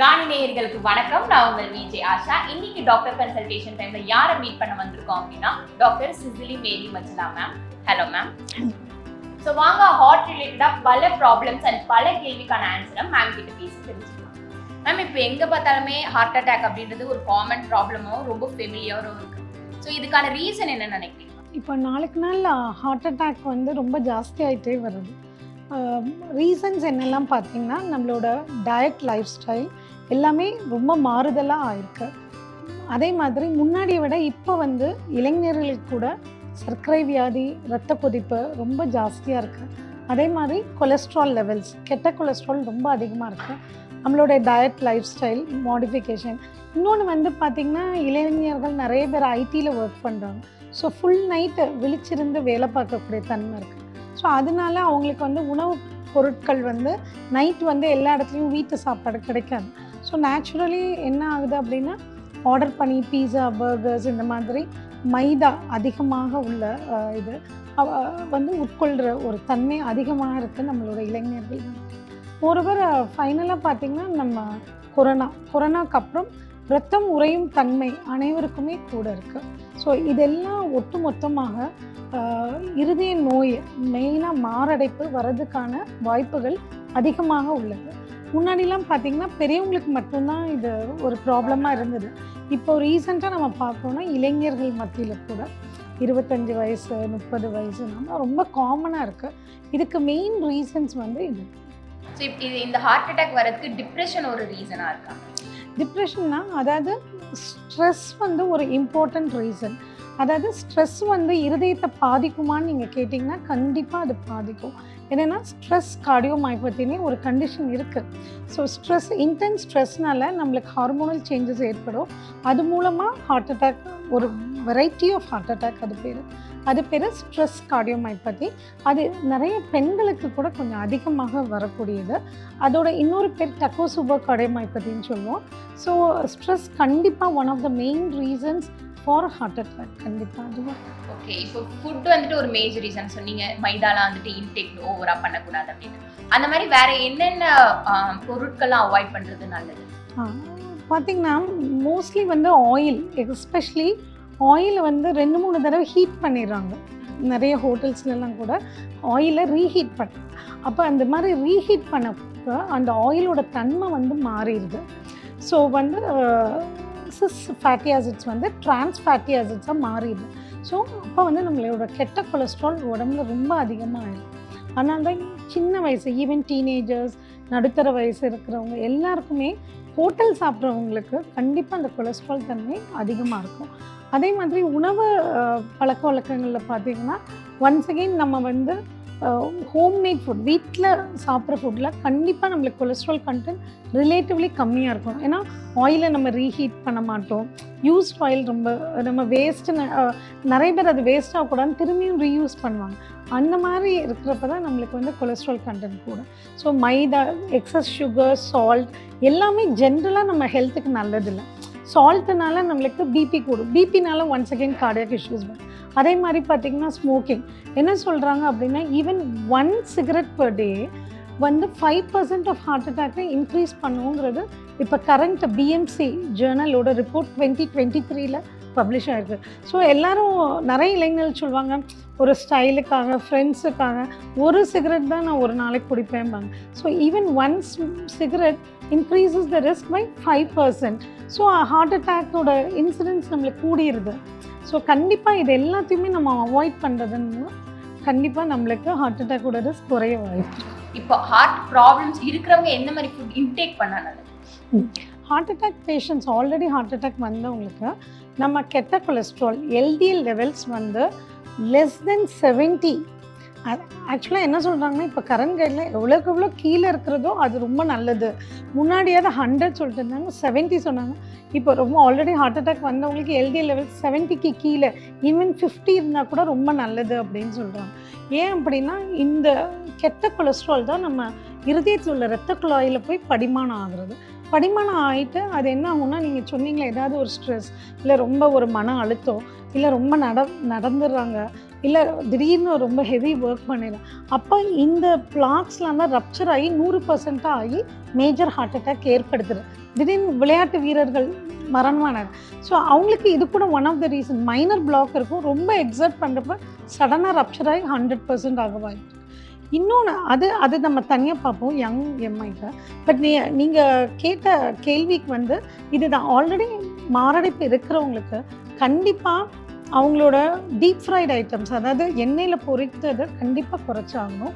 ராணி நேயர்களுக்கு வணக்கம். நான் உங்கள் விஜய் ஆஷா. இன்னைக்கு டாக்டர் கன்சல்டேஷன் டைம்ல யாரை மீட் பண்ண வந்திருக்கோம் அப்படின்னா doctor Cicily Mary Machala ma'am hello ma'am so வாங்க ஹார்ட் ரிலேட்டடாக பல ப்ராப்ளம்ஸ் அண்ட் பல கேள்விக்கான ஆன்சரை மேம் கிட்ட பேசி தெரிஞ்சுக்கலாம். மேம் இப்போ எங்கே பார்த்தாலுமே ஹார்ட் அட்டாக் அப்படின்றது ஒரு காமன் ப்ராப்ளமாகவும் ரொம்ப ஃபெமிலியரும் இருக்கு. ஸோ இதுக்கான ரீசன் என்ன நினைக்கிறீங்க? இப்போ நாளுக்கு நாள் ஹார்ட் அட்டாக் வந்து ரொம்ப ஜாஸ்தி ஆகிட்டே வருது. ரீசன்ஸ் என்னெல்லாம் பார்த்தீங்கன்னா நம்மளோட டயட் லைஃப் ஸ்டைல் எல்லாமே ரொம்ப மாறுதலாக ஆயிருக்கு அதே மாதிரி முன்னாடியை விட இப்போ வந்து இளைஞர்களுக்கு கூட சர்க்கரை வியாதி இரத்த கொதிப்பு ரொம்ப ஜாஸ்தியாக இருக்குது அதே மாதிரி கொலஸ்ட்ரால் லெவல்ஸ் கெட்ட கொலஸ்ட்ரால் ரொம்ப அதிகமாக இருக்குது நம்மளோட டயட் லைஃப் ஸ்டைல் மாடிஃபிகேஷன் இன்னொன்று வந்து பார்த்திங்கன்னா இளைஞர்கள் நிறைய பேர் ஐடியில் ஒர்க் பண்ணுறாங்க ஸோ ஃபுல் நைட்டு விழிச்சிருந்து வேலை பார்க்கக்கூடிய தன்மை இருக்குது ஸோ அதனால அவங்களுக்கு வந்து உணவு பொருட்கள் வந்து நைட் வந்து எல்லா இடத்துலையும் வீட்டு சாப்பாடு கிடைக்காது. ஸோ நேச்சுரலி என்ன ஆகுது அப்படின்னா ஆர்டர் பண்ணி பீஸா பர்கர்ஸ் இந்த மாதிரி மைதா அதிகமாக உள்ள இது வந்து உட்கொள்கிற ஒரு தன்மை அதிகமாக இருக்குது நம்மளோட இளைஞர்கள். ஒருவர் ஃபைனலாக பார்த்திங்கன்னா நம்ம கொரோனா. கொரோனாக்கு அப்புறம் ரத்தம் உறையும் தன்மை அனைவருக்குமே கூட இருக்குது ஸோ இதெல்லாம் ஒட்டு மொத்தமாக இருதய நோய் மெயினாக மாரடைப்பு வர்றதுக்கான வாய்ப்புகள் அதிகமாக உள்ளது. முன்னாடிலாம் பார்த்திங்கன்னா பெரியவங்களுக்கு மட்டும்தான் இது ஒரு ப்ராப்ளமாக இருந்தது. இப்போ ரீசெண்டாக நம்ம பார்க்கணும்னா இளைஞர்கள் மத்தியில் கூட இருபத்தஞ்சி வயசு முப்பது வயசுனா ரொம்ப காமனாக இருக்குது இதுக்கு மெயின் ரீசன்ஸ் வந்து இது. ஸோ இது இந்த ஹார்ட் அட்டாக் வரதுக்கு டிப்ரெஷன் ஒரு ரீசனாக இருக்கா? டிப்ரெஷன்னா அதாவது ஸ்ட்ரெஸ் வந்து ஒரு இம்பார்ட்டண்ட் ரீசன் அதாவது ஸ்ட்ரெஸ் வந்து இருதயத்தை பாதிக்குமான்னு நீங்கள் கேட்டிங்கன்னா கண்டிப்பாக அது பாதிக்கும். என்னென்னா ஸ்ட்ரெஸ் கார்டியோமைபத்தினே ஒரு கண்டிஷன் இருக்குது ஸோ ஸ்ட்ரெஸ் இன்டென்ஸ் ஸ்ட்ரெஸ்னால நம்மளுக்கு ஹார்மோனல் சேஞ்சஸ் ஏற்படும். அது மூலமாக ஹார்ட் அட்டாக் ஒரு வெரைட்டி ஆஃப் ஹார்ட் அட்டாக் அது பேர். அது பேர் ஸ்ட்ரெஸ் கார்டியோமைபதி அது நிறைய பெண்களுக்கு கூட கொஞ்சம் அதிகமாக வரக்கூடியது. அதோட இன்னொரு பேர் டக்கோசூபர் கார்டியோமைபதின்னு சொல்லுவோம். ஸோ ஸ்ட்ரெஸ் கண்டிப்பாக one of the main reasons for heart attack கண்டிப்பாக அதுவும் ஓகே இப்போ ஃபுட் வந்துட்டு ஒரு மேஜர் ரீசன் சொன்னீங்க. மைதாலாம் வந்துட்டு இன்டேக் ஓவரா பண்ணக்கூடாது அப்படின்னு. அந்த மாதிரி வேற என்னென்ன பொருட்கள்லாம் அவாய்ட் பண்றது நல்லது? பார்த்தீங்கன்னா மோஸ்ட்லி வந்து ஆயில் எஸ்பெஷலி ஆயில் வந்து ரெண்டு மூணு தடவை ஹீட் பண்ணிடுறாங்க. நிறைய ஹோட்டல்ஸ்லலாம் கூட ஆயிலை ரீஹீட் பண்ண அப்போ அந்த மாதிரி ரீஹீட் பண்ணப்போ அந்த ஆயிலோட தன்மை வந்து மாறிடுது. ஸோ வந்து சிஸ் ஃபேட்டி ஆசிட்ஸ் வந்து ட்ரான்ஸ் ஃபேட்டி ஆசிட்ஸாக மாறிடுது. ஸோ அப்போ வந்து நம்மளோட கெட்ட கொலஸ்ட்ரால் உடம்புல ரொம்ப அதிகமாக ஆயிடும் அதனால தான் சின்ன வயசு ஈவன் டீனேஜர்ஸ் நடுத்தர வயசு இருக்கிறவங்க எல்லாருக்குமே ஹோட்டல் சாப்பிட்றவங்களுக்கு கண்டிப்பாக அந்த கொலஸ்ட்ரால் தன்மை அதிகமாக இருக்கும். அதே மாதிரி உணவு பழக்க வழக்கங்களில் பார்த்தீங்கன்னா ஒன்ஸ் அகெயின் நம்ம வந்து ஹோம்மேட் ஃபுட் வீட்டில் சாப்பிட்ற ஃபுட்டில் கண்டிப்பாக நம்மளுக்கு கொலஸ்ட்ரால் கண்டென்ட் ரிலேட்டிவ்லி கம்மியாக இருக்கும். ஏன்னா ஆயிலை நம்ம ரீஹீட் பண்ண மாட்டோம். யூஸ்ட் ஆயில் ரொம்ப நம்ம வேஸ்ட்டு நிறைய பேர் அது வேஸ்ட் ஆகக்கூடாதுன்னு திரும்பியும் ரீயூஸ் பண்ணுவாங்க. அந்த மாதிரி இருக்கிறப்ப தான் நம்மளுக்கு வந்து கொலஸ்ட்ரால் கண்டென்ட் கூட. So maida excess sugar salt எல்லாமே ஜென்ரலாக நம்ம ஹெல்த்துக்கு நல்லதில்லை. சால்ட்டுனால நம்மளுக்கு பிபி கூடும். பிபினால ஒன்ஸ் அகெயின் கார்டியாக் இஷ்யூஸ் வரும். அதே மாதிரி பார்த்திங்கன்னா ஸ்மோக்கிங் என்ன சொல்கிறாங்க அப்படின்னா even one cigarette per day வந்து ஃபைவ் பர்சன்ட் ஆஃப் ஹார்ட் அட்டாக்கை இன்க்ரீஸ் பண்ணுங்கிறது இப்போ கரண்ட் பிஎம்சி ஜேர்னலோட ரிப்போர்ட் டுவெண்ட்டி டுவெண்ட்டி த்ரீல பப்ளிஷ் ஆகிருக்கு ஸோ எல்லாரும் நிறைய இளைஞர்கள் சொல்லுவாங்க ஒரு ஸ்டைலுக்காக ஃப்ரெண்ட்ஸுக்காக ஒரு சிகரெட் தான் நான் ஒரு நாளைக்கு குடிப்பேன்பாங்க. So even one cigarette increases the risk by five percent so heart அட்டாக்கோட incidents நம்மளுக்கு கூடியிருது ஸோ கண்டிப்பாக இது எல்லாத்தையுமே நம்ம அவாய்ட் பண்ணுறதுன்னு கண்டிப்பாக நம்மளுக்கு ஹார்ட் அட்டாக்கோட ரிஸ்க் குறைய வாய்ப்பு. இப்போ ஹார்ட் ப்ராப்ளம்ஸ் இருக்கிறவங்க எந்த மாதிரி ஃபுட் இன்டேக் பண்ணா நல்லது heart attack patients already heart attack வந்தவங்களுக்கு நம்ம கெட்ட கொலஸ்ட்ரால் எல்டிஎல் லெவல்ஸ் வந்து லெஸ் தென் செவன்ட்டி ஆக்சுவலாக என்ன சொல்கிறாங்கன்னா இப்போ கரண்ட் கைடில் எவ்வளோக்கு எவ்வளோ கீழே இருக்கிறதோ அது ரொம்ப நல்லது. முன்னாடியாவது ஹண்ட்ரட் சொல்லிட்டு இருந்தாங்க செவன்ட்டி சொன்னாங்க. இப்போ ரொம்ப ஆல்ரெடி ஹார்ட் அட்டாக் வந்தவங்களுக்கு எல்டி லெவல் செவன்ட்டிக்கு கீழே ஈவன் ஃபிஃப்டி இருந்தால் கூட ரொம்ப நல்லது அப்படின்னு சொல்கிறாங்க ஏன் அப்படின்னா இந்த கெட்ட கொலஸ்ட்ரால் தான் நம்ம இருதயத்தில் உள்ள ரத்த குழாயில் போய் படிமானம் ஆகுறது. படிமானம் ஆகிட்டு அது என்ன ஆகும்னா நீங்கள் சொன்னீங்களே ஏதாவது ஒரு ஸ்ட்ரெஸ் இல்லை ரொம்ப ஒரு மன அழுத்தம் இல்லை ரொம்ப நட நடந்துடுறாங்க இல்லை திடீர்னு ரொம்ப ஹெவி ஒர்க் பண்ணிடும் அப்போ இந்த பிளாக்ஸ்லாம் தான் ரப்சர் ஆகி நூறு பர்சண்ட்டாக ஆகி மேஜர் ஹார்ட் அட்டாக் ஏற்படுத்துது. திடீர்னு விளையாட்டு வீரர்கள் மரணமானார் ஸோ அவங்களுக்கு இது கூட one of the reason minor block இருக்கும் ரொம்ப எக்ஸர்ட் பண்ணுறப்ப சடனாக ரப்சர் ஆகி ஹண்ட்ரட் பர்சன்ட் ஆக இன்னொன்று அது அது நம்ம தனியாக பார்ப்போம் யங் எம்ஐக்கு பட் நீ நீங்கள் கேட்ட கேள்விக்கு வந்து இதுதான். ஆல்ரெடி மாரடைப்பு இருக்கிறவங்களுக்கு கண்டிப்பாக அவங்களோட டீப் ஃப்ரைட் ஐட்டம்ஸ் அதாவது எண்ணெயில் பொரித்ததை கண்டிப்பாக குறைச்சாகணும்.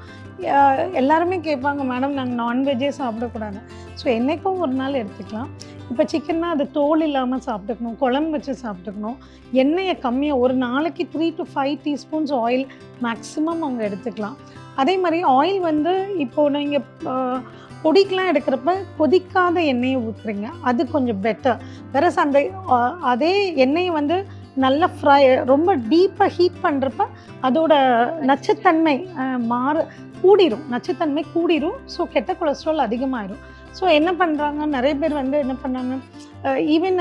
எல்லாருமே கேட்பாங்க மேடம் நாங்கள் நான்வெஜ்ஜே சாப்பிடக்கூடாது ஸோ என்றைக்கும் ஒரு நாள் எடுத்துக்கலாம். இப்போ சிக்கன்னா அது தோல் இல்லாமல் சாப்பிட்டுக்கணும் குழம்பு வச்சு சாப்பிட்டுக்கணும். எண்ணெயை கம்மியாக ஒரு நாளைக்கு three to five teaspoons oil maximum அவங்க எடுத்துக்கலாம். அதே மாதிரி ஆயில் வந்து இப்போது நீங்கள் பொடிக்கெலாம் எடுக்கிறப்ப கொதிக்காத எண்ணெயை ஊற்றுறீங்க அது கொஞ்சம் பெட்டர் வேற அந்த அதே எண்ணெயை வந்து நல்லா ஃப்ரை ரொம்ப டீப்பாக ஹீட் பண்ணுறப்ப அதோட நச்சுத்தன்மை மாறு கூடிரும். நச்சுத்தன்மை கூடிரும். ஸோ கெட்ட கொலஸ்ட்ரால் அதிகமாயிரும். ஸோ என்ன பண்ணுறாங்க நிறைய பேர் வந்து என்ன பண்ணாங்க? ஈவன்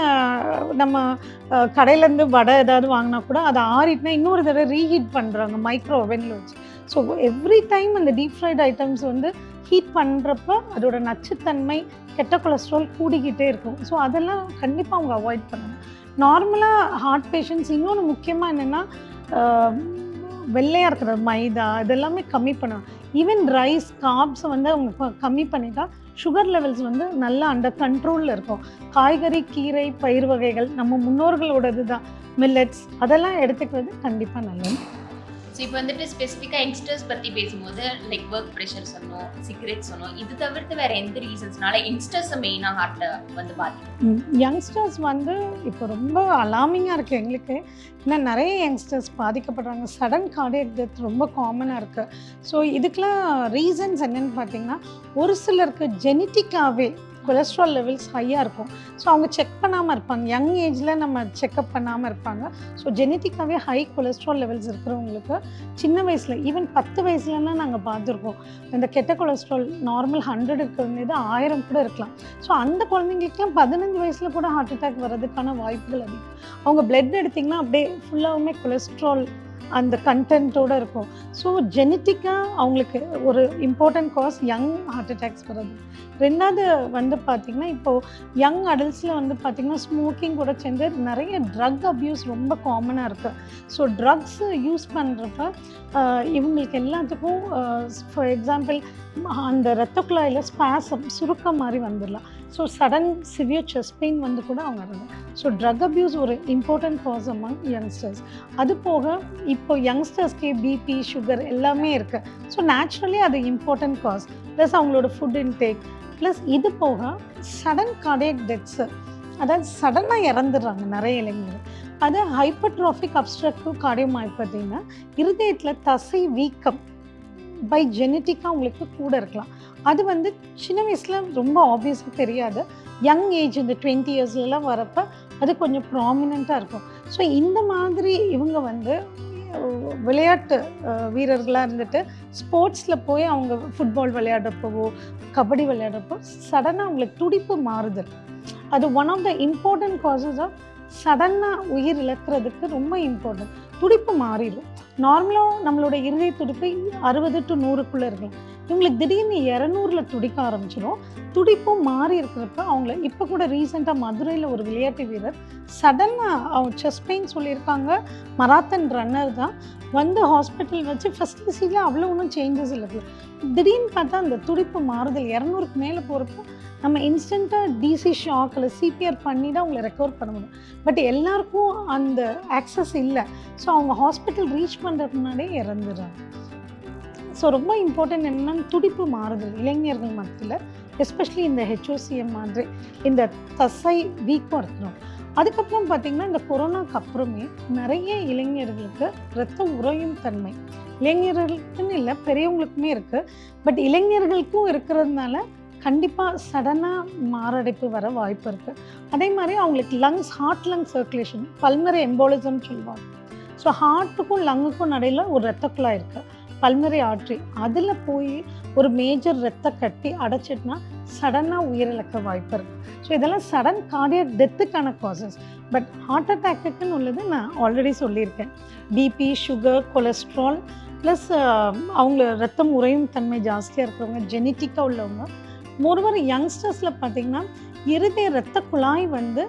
நம்ம கடையிலேருந்து வடை ஏதாவது வாங்கினா கூட அதை ஆறிட்டுனா இன்னொரு தடவை ரீஹீட் பண்ணுறாங்க மைக்ரோ ஓவனில் வச்சு. ஸோ எவ்ரி டைம் அந்த டீப் ஃப்ரைட் ஐட்டம்ஸ் வந்து ஹீட் பண்ணுறப்ப அதோட நச்சுத்தன்மை கெட்ட கொலஸ்ட்ரால் கூடிக்கிட்டே இருக்கும். ஸோ அதெல்லாம் கண்டிப்பாக அவங்க அவாய்ட் பண்ணணும். நார்மலாக ஹார்ட் பேஷண்ட்ஸ் இன்னொன்று முக்கியமாக என்னென்னா வெள்ளையாக இருக்கிற மைதா இதெல்லாமே கம்மி பண்ணணும். ஈவன் ரைஸ் காப்ஸை வந்து அவங்க கம்மி பண்ணிட்டா சுகர் லெவல்ஸ் வந்து நல்லா அண்டர் கண்ட்ரோலில் இருக்கும். காய்கறி கீரை பயிர் வகைகள் நம்ம முன்னோர்களோடது தான் மில்லட்ஸ் அதெல்லாம் எடுத்துக்கிறது கண்டிப்பாக நல்லது. ஸோ இப்போ வந்துட்டு ஸ்பெசிஃபிக்காக யங்ஸ்டர்ஸ் பற்றி பேசும்போது லைக் ஒர்க் ப்ரெஷர் சொன்னோம் சிகரெட் சொன்னோம் இது தவிர்த்து வேற எந்த ரீசன்ஸ்னால யங்ஸ்டர்ஸை மெயினாக ஹார்ட்டில் வந்து பாதிக்கும்? யங்ஸ்டர்ஸ் வந்து இப்போ ரொம்ப அலாமிங்காக இருக்குது எங்களுக்கு. இன்னும் நிறைய யங்ஸ்டர்ஸ் பாதிக்கப்படுறாங்க. சடன் கார்டியக் டெத் ரொம்ப காமனாக இருக்குது ஸோ இதுக்கெலாம் ரீசன்ஸ் என்னென்னு பார்த்தீங்கன்னா ஒரு சிலருக்கு ஜெனட்டிக்காகவே கொலஸ்ட்ரால் லெவல்ஸ் ஹையாக இருக்கும். ஸோ அவங்க செக் பண்ணாமல் இருப்பாங்க. யங் ஏஜில் நம்ம செக்கப் பண்ணாமல் இருப்பாங்க. ஸோ ஜெனட்டிக்காகவே ஹை கொலஸ்ட்ரால் லெவல்ஸ் இருக்கிறவங்களுக்கு சின்ன வயசில் ஈவன் பத்து வயசுலலாம் நாங்கள் பார்த்துருக்கோம். இந்த கெட்ட கொலஸ்ட்ரால் நார்மல் ஹண்ட்ரட் இருக்கிறது ஆயிரம் கூட இருக்கலாம். ஸோ அந்த குழந்தைங்களுக்குலாம் பதினஞ்சு வயசில் கூட ஹார்ட் அட்டாக் வர்றதுக்கான வாய்ப்புகள் அதிகம். அவங்க பிளட் எடுத்திங்கன்னா அப்படியே ஃபுல்லாகவுமே கொலஸ்ட்ரால் அந்த கண்டென்ட்டோடு இருக்கும். ஸோ ஜெனட்டிக்காக அவங்களுக்கு ஒரு important cause young heart attacks வருது ரெண்டாவது வந்து பார்த்திங்கன்னா இப்போது யங் அடல்ட்ஸில் வந்து பார்த்திங்கன்னா ஸ்மோக்கிங் கூட சேர்ந்து நிறைய ட்ரக் அப்யூஸ் ரொம்ப காமனாக இருக்குது ஸோ ட்ரக்ஸ் யூஸ் பண்ணுறப்ப இவங்களுக்கு எல்லாத்துக்கும் ஃபார் எக்ஸாம்பிள் அந்த ரத்த குழாயில் ஸ்பாசம் சுருக்கம் மாதிரி வந்துடலாம் so sudden severe chest pain வந்து கூட அவங்க வரலாம் ஸோ ட்ரக் அப்யூஸ் ஒரு இம்பார்ட்டன்ட் காஸ் அமங் யங்ஸ்டர்ஸ் அது போக இப்போ யங்ஸ்டர்ஸ்க்கே பிபி சுகர் எல்லாமே இருக்குது ஸோ நேச்சுரலி அது இம்பார்ட்டன்ட் காஸ் ப்ளஸ் அவங்களோட ஃபுட் இன்டேக் ப்ளஸ் இது போக சடன் கார்டியக் டெத்ஸு அதாவது சடனாக இறந்துடுறாங்க நிறைய இளைஞர்கள். அது ஹைப்பர்ட்ராஃபிக் அப்ஸ்ட்ரக்டிவ் கார்டியோமைப்பத்தின்னா இருதயத்தில் தசை வீக்கம் பை ஜெனட்டிக்காக உங்களுக்கு கூட இருக்கலாம். அது வந்து சின்ன வயசில் ரொம்ப ஆப்வியஸாக தெரியாது. யங் ஏஜ் இந்த டுவெண்ட்டி இயர்ஸ்லலாம் வரப்போ அது கொஞ்சம் ப்ராமினெண்ட்டாக இருக்கும். ஸோ இந்த மாதிரி இவங்க வந்து விளையாட்டு வீரர்களாக இருந்துட்டு ஸ்போர்ட்ஸில் போய் அவங்க ஃபுட்பால் விளையாடுறப்போவோ கபடி விளையாடுறப்போ சடனாக அவங்களுக்கு துடிப்பு மாறுதல் அது one of the important causes of சடனாக உயிர் இழக்கிறதுக்கு ரொம்ப இம்பார்ட்டன்ட் துடிப்பு மாறிடும். நார்மலாக நம்மளோட இருதய துடிப்பு அறுபது டு நூறுக்குள்ளே இருக்கும் இவங்களுக்கு திடீர்னு இரநூறுல துடிக்க ஆரம்பிச்சிடும் துடிப்பும் மாறி இருக்கிறப்ப அவங்கள இப்போ கூட ரீசெண்டாக மதுரையில் ஒரு விளையாட்டு வீரர் சடனாக அவங்க செஸ்ட் பெயின் சொல்லியிருக்காங்க. மராத்தன் ரன்னர் தான். வந்து ஹாஸ்பிட்டல் வச்சு ஃபஸ்ட் விசிட்டில் அவ்வளோ ஒன்றும் சேஞ்சஸ் இல்லை. திடீர்னு பார்த்தா அந்த துடிப்பு மாறுதல் இரநூறுக்கு மேலே போகிறப்போ நம்ம இன்ஸ்டண்ட்டாக டிசி ஷாக் இல்லை சிபிஆர் பண்ணி தான் அவங்களை ரெக்கவர் பண்ண முடியும். பட் எல்லாருக்கும் அந்த ஆக்சஸ் இல்லை. ஸோ அவங்க ஹாஸ்பிட்டல் ரீச் பண்ணுறதுக்கு முன்னாடியே இறந்துடுறாங்க ஸோ ரொம்ப இம்பார்ட்டன்ட் என்னன்னா துடிப்பு மாறுதல் இளைஞர்கள் மத்தியில் எஸ்பெஷலி இந்த ஹெச்ஓசிஎம் மாதிரி இந்த தசை வீக்கம் இருக்கணும். அதுக்கப்புறம் பார்த்திங்கன்னா இந்த கொரோனாக்கு அப்புறமே நிறைய இளைஞர்களுக்கு இரத்த உறையும் தன்மை. இளைஞர்களுக்குன்னு இல்லை பெரியவங்களுக்குமே இருக்குது பட் இளைஞர்களுக்கும் இருக்கிறதுனால கண்டிப்பாக சடனாக மாரடைப்பு வர வாய்ப்பு இருக்குது அதே மாதிரி அவங்களுக்கு lungs heart lung circulation pulmonary embolism சொல்லுவாங்க. ஸோ ஹார்ட்டுக்கும் லங்குக்கும் நடையில் ஒரு ரத்த குழாய் இருக்குது பல்மறை ஆற்றி அதில் போய் ஒரு மேஜர் ரத்த கட்டி அடைச்சிட்டுனா சடனாக உயிரிழக்க வாய்ப்பு இருக்குது ஸோ இதெல்லாம் சடன் கார்டியக் டெத்துக்கான காசஸ் பட் ஹார்ட் அட்டாக்குக்குன்னு உள்ளது நான் ஆல்ரெடி சொல்லியிருக்கேன். பிபி சுகர் கொலஸ்ட்ரால் ப்ளஸ் அவங்க ரத்தம் உறையும் தன்மை ஜாஸ்தியாக இருக்கிறவங்க ஜெனட்டிக்காக உள்ளவங்க மொருவர் யங்ஸ்டர்ஸில் பார்த்திங்கன்னா இருதய ரத்த குழாய் வந்து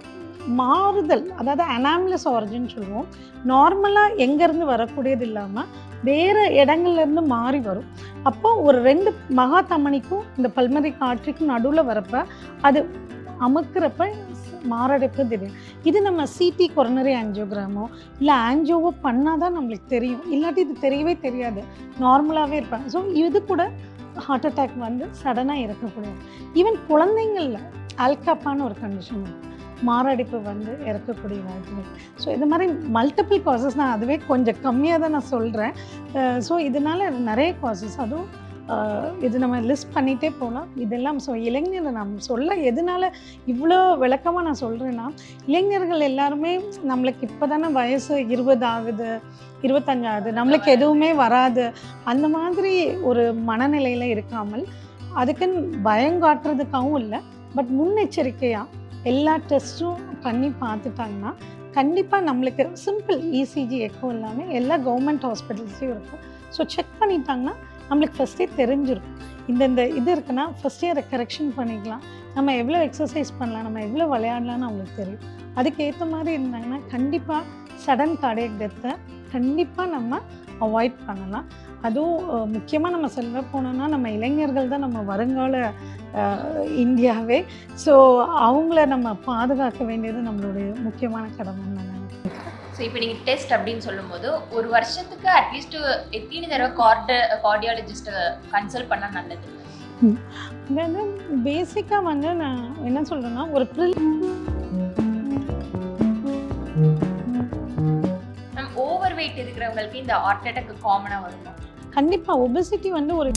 மாறுதல் அதாவது அனாம்லஸ் ஆரிஜின் சொல்லுவோம். நார்மலாக எங்கேருந்து வரக்கூடியது இல்லாமல் வேறு இடங்கள்லேருந்து மாறி வரும். அப்போ ஒரு ரெண்டு மகா இந்த பல்மறை காற்றுக்கும் நடுவில் வரப்ப அது அமுக்கிறப்ப மாரடைப்பு தெரியும். இது நம்ம சிடி கொரோனரி ஆன்ஜியோகிராமோ இல்லை ஆன்ஜியோவோ பண்ணால் தான் நம்மளுக்கு தெரியும். இல்லாட்டி இது தெரியவே தெரியாது. நார்மலாகவே இருப்பாங்க. ஸோ இது கூட ஹார்ட் அட்டாக் வந்து சடனாக இறக்கக்கூடாது ஈவன் குழந்தைங்களில் அல்காப்பான்னு ஒரு கண்டிஷன் இருக்கு மாரடைப்பு வந்து இறக்கக்கூடிய வாய்ப்பு ஸோ இது மாதிரி மல்டிபிள் காசஸ் நான் அதுவே கொஞ்சம் கம்மியாக தான் நான் சொல்கிறேன் ஸோ இதனால் நிறைய காசஸ் அதுவும் இது நம்ம லிஸ்ட் பண்ணிகிட்டே போகலாம் இதெல்லாம் ஸோ இளைஞரை நம்ம சொல்ல எதனால இவ்வளோ விளக்கமாக நான் சொல்கிறேன்னா இளைஞர்கள் எல்லாருமே நம்மளுக்கு இப்போ தானே வயசு இருபது ஆகுது இருபத்தஞ்சாகுது நம்மளுக்கு எதுவுமே வராது. அந்த மாதிரி ஒரு மனநிலையில் இருக்காமல் அதுக்குன்னு பயம் காட்டுறதுக்காகவும் இல்லை பட் முன்னெச்சரிக்கையாக எல்லா டெஸ்ட்டும் பண்ணி பார்த்துட்டாங்கன்னா கண்டிப்பாக நம்மளுக்கு சிம்பிள் இசிஜி எக்கோ இல்லாமல் எல்லா கவர்மெண்ட் ஹாஸ்பிட்டல்ஸையும் இருக்கும். ஸோ செக் பண்ணிட்டாங்கன்னா நம்மளுக்கு ஃபஸ்ட்டே தெரிஞ்சிருக்கும். இந்தந்த இது இருக்குன்னா ஃபஸ்ட்டே அதை கரெக்ஷன் பண்ணிக்கலாம். நம்ம எவ்வளோ எக்ஸசைஸ் பண்ணலாம் நம்ம எவ்வளோ விளையாடலாம்னு அவங்களுக்கு தெரியும். அதுக்கேற்ற மாதிரி இருந்தாங்கன்னா கண்டிப்பாக சடன் கார்டியக் டெத்தை கண்டிப்பாக நம்ம அவாய்ட் பண்ணலாம். அதுவும் முக்கியமாக நம்ம சொல்ல போனோம்னா நம்ம இளைஞர்கள் தான் நம்ம வருங்கால இந்தியாவே. ஸோ அவங்கள நம்ம பாதுகாக்க வேண்டியது நம்மளுடைய முக்கியமான கடமைன்னு நான் நினைக்கிறேன் ஸோ இப்போ நீங்கள் டெஸ்ட் அப்படின்னு சொல்லும்போது ஒரு வருஷத்துக்கு அட்லீஸ்ட் எத்தனை தடவை கார்டு கார்டியாலஜிஸ்ட்டை கன்சல்ட் பண்ணால் நல்லது? இது வந்து பேசிக்காக வந்து நான் என்ன சொல்கிறேன்னா ஒரு ப்ரில் மேம் ஓவர் வெயிட் இருக்கிறவங்களுக்கு இந்த ஹார்ட் அட்டாக் காமனாக வருமா? கண்டிப்பாக ஒபெசிட்டி வந்து ஒரு